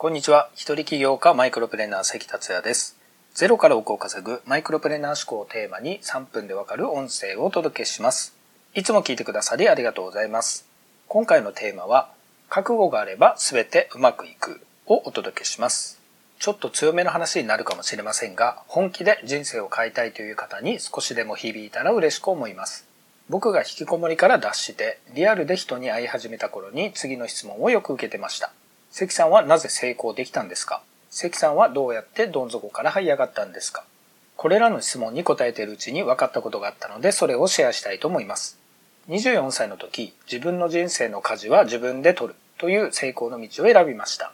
こんにちは。一人起業家マイクロプレーナー関達也です。ゼロから億を稼ぐマイクロプレーナー思考をテーマに3分でわかる音声をお届けします。いつも聞いてくださりありがとうございます。今回のテーマは、覚悟があれば全てうまくいくをお届けします。ちょっと強めの話になるかもしれませんが、本気で人生を変えたいという方に少しでも響いたら嬉しく思います。僕が引きこもりから脱して、リアルで人に会い始めた頃に次の質問をよく受けてました。関さんはなぜ成功できたんですか？関さんはどうやってどん底から這い上がったんですか？これらの質問に答えているうちに分かったことがあったので、それをシェアしたいと思います。24歳の時、自分の人生の舵は自分で取るという成功の道を選びました。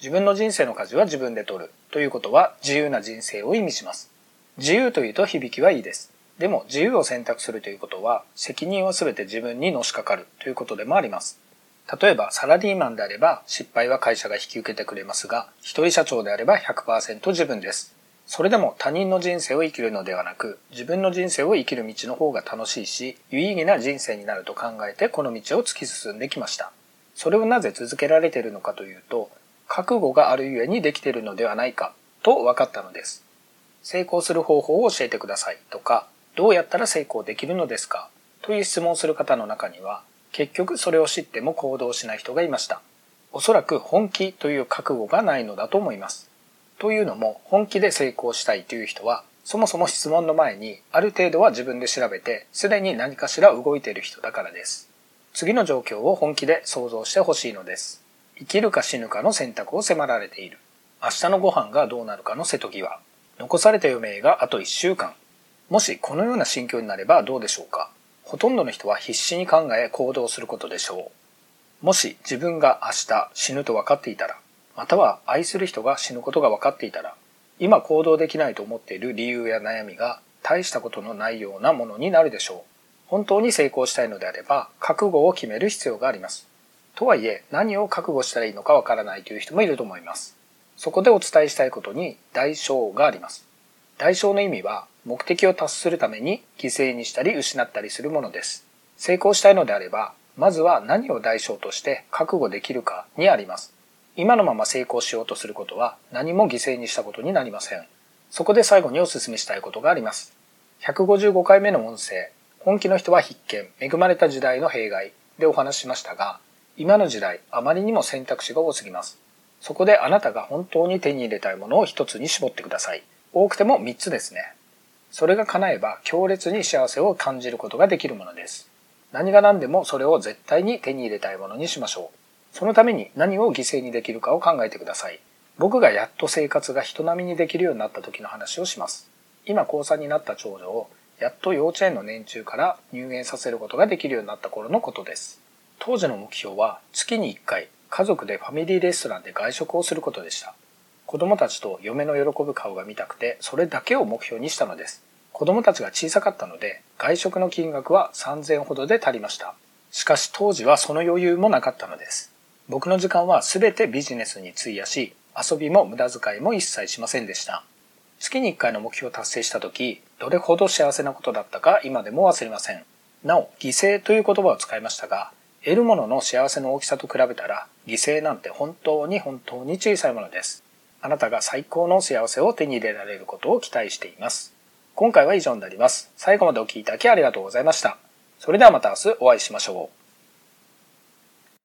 自分の人生の舵は自分で取るということは自由な人生を意味します。自由というと響きはいいです。でも自由を選択するということは責任は全て自分にのしかかるということでもあります。例えばサラリーマンであれば失敗は会社が引き受けてくれますが、一人社長であれば100%自分です。それでも他人の人生を生きるのではなく、自分の人生を生きる道の方が楽しいし、有意義な人生になると考えてこの道を突き進んできました。それをなぜ続けられているのかというと、覚悟があるゆえにできているのではないかと分かったのです。成功する方法を教えてくださいとか、どうやったら成功できるのですかという質問する方の中には、結局それを知っても行動しない人がいました。おそらく本気という覚悟がないのだと思います。というのも、本気で成功したいという人は、そもそも質問の前に、ある程度は自分で調べて、すでに何かしら動いている人だからです。次の状況を本気で想像してほしいのです。生きるか死ぬかの選択を迫られている。明日のご飯がどうなるかの瀬戸際。残された余命があと1週間。もしこのような心境になればどうでしょうかほとんどの人は必死に考え行動することでしょう。もし自分が明日死ぬと分かっていたら、または愛する人が死ぬことが分かっていたら、今行動できないと思っている理由や悩みが大したことのないようなものになるでしょう。本当に成功したいのであれば、覚悟を決める必要があります。とはいえ、何を覚悟したらいいのかわからないという人もいると思います。そこでお伝えしたいことに代償があります。代償の意味は、目的を達するために犠牲にしたり失ったりするものです。成功したいのであれば、まずは何を代償として覚悟できるかにあります。今のまま成功しようとすることは何も犠牲にしたことになりません。そこで最後にお勧めしたいことがあります。155回目の音声、本気の人は必見、恵まれた時代の弊害でお話ししましたが、今の時代、あまりにも選択肢が多すぎます。そこであなたが本当に手に入れたいものを一つに絞ってください。多くても3つですね。それが叶えば強烈に幸せを感じることができるものです。何が何でもそれを絶対に手に入れたいものにしましょう。そのために何を犠牲にできるかを考えてください。僕がやっと生活が人並みにできるようになった時の話をします。今高3になった長女をやっと幼稚園の年中から入園させることができるようになった頃のことです。当時の目標は月に1回家族でファミリーレストランで外食をすることでした。子供たちと嫁の喜ぶ顔が見たくてそれだけを目標にしたのです。子供たちが小さかったので外食の金額は3000ほどで足りました。しかし当時はその余裕もなかったのです。僕の時間は全てビジネスに費やし、遊びも無駄遣いも一切しませんでした。月に1回の目標を達成した時、どれほど幸せなことだったか今でも忘れません。なお、犠牲という言葉を使いましたが、得るものの幸せの大きさと比べたら、犠牲なんて本当に本当に小さいものです。あなたが最高の幸せを手に入れられることを期待しています。今回は以上になります。最後までお聴きいただきありがとうございました。それではまた明日お会いしましょう。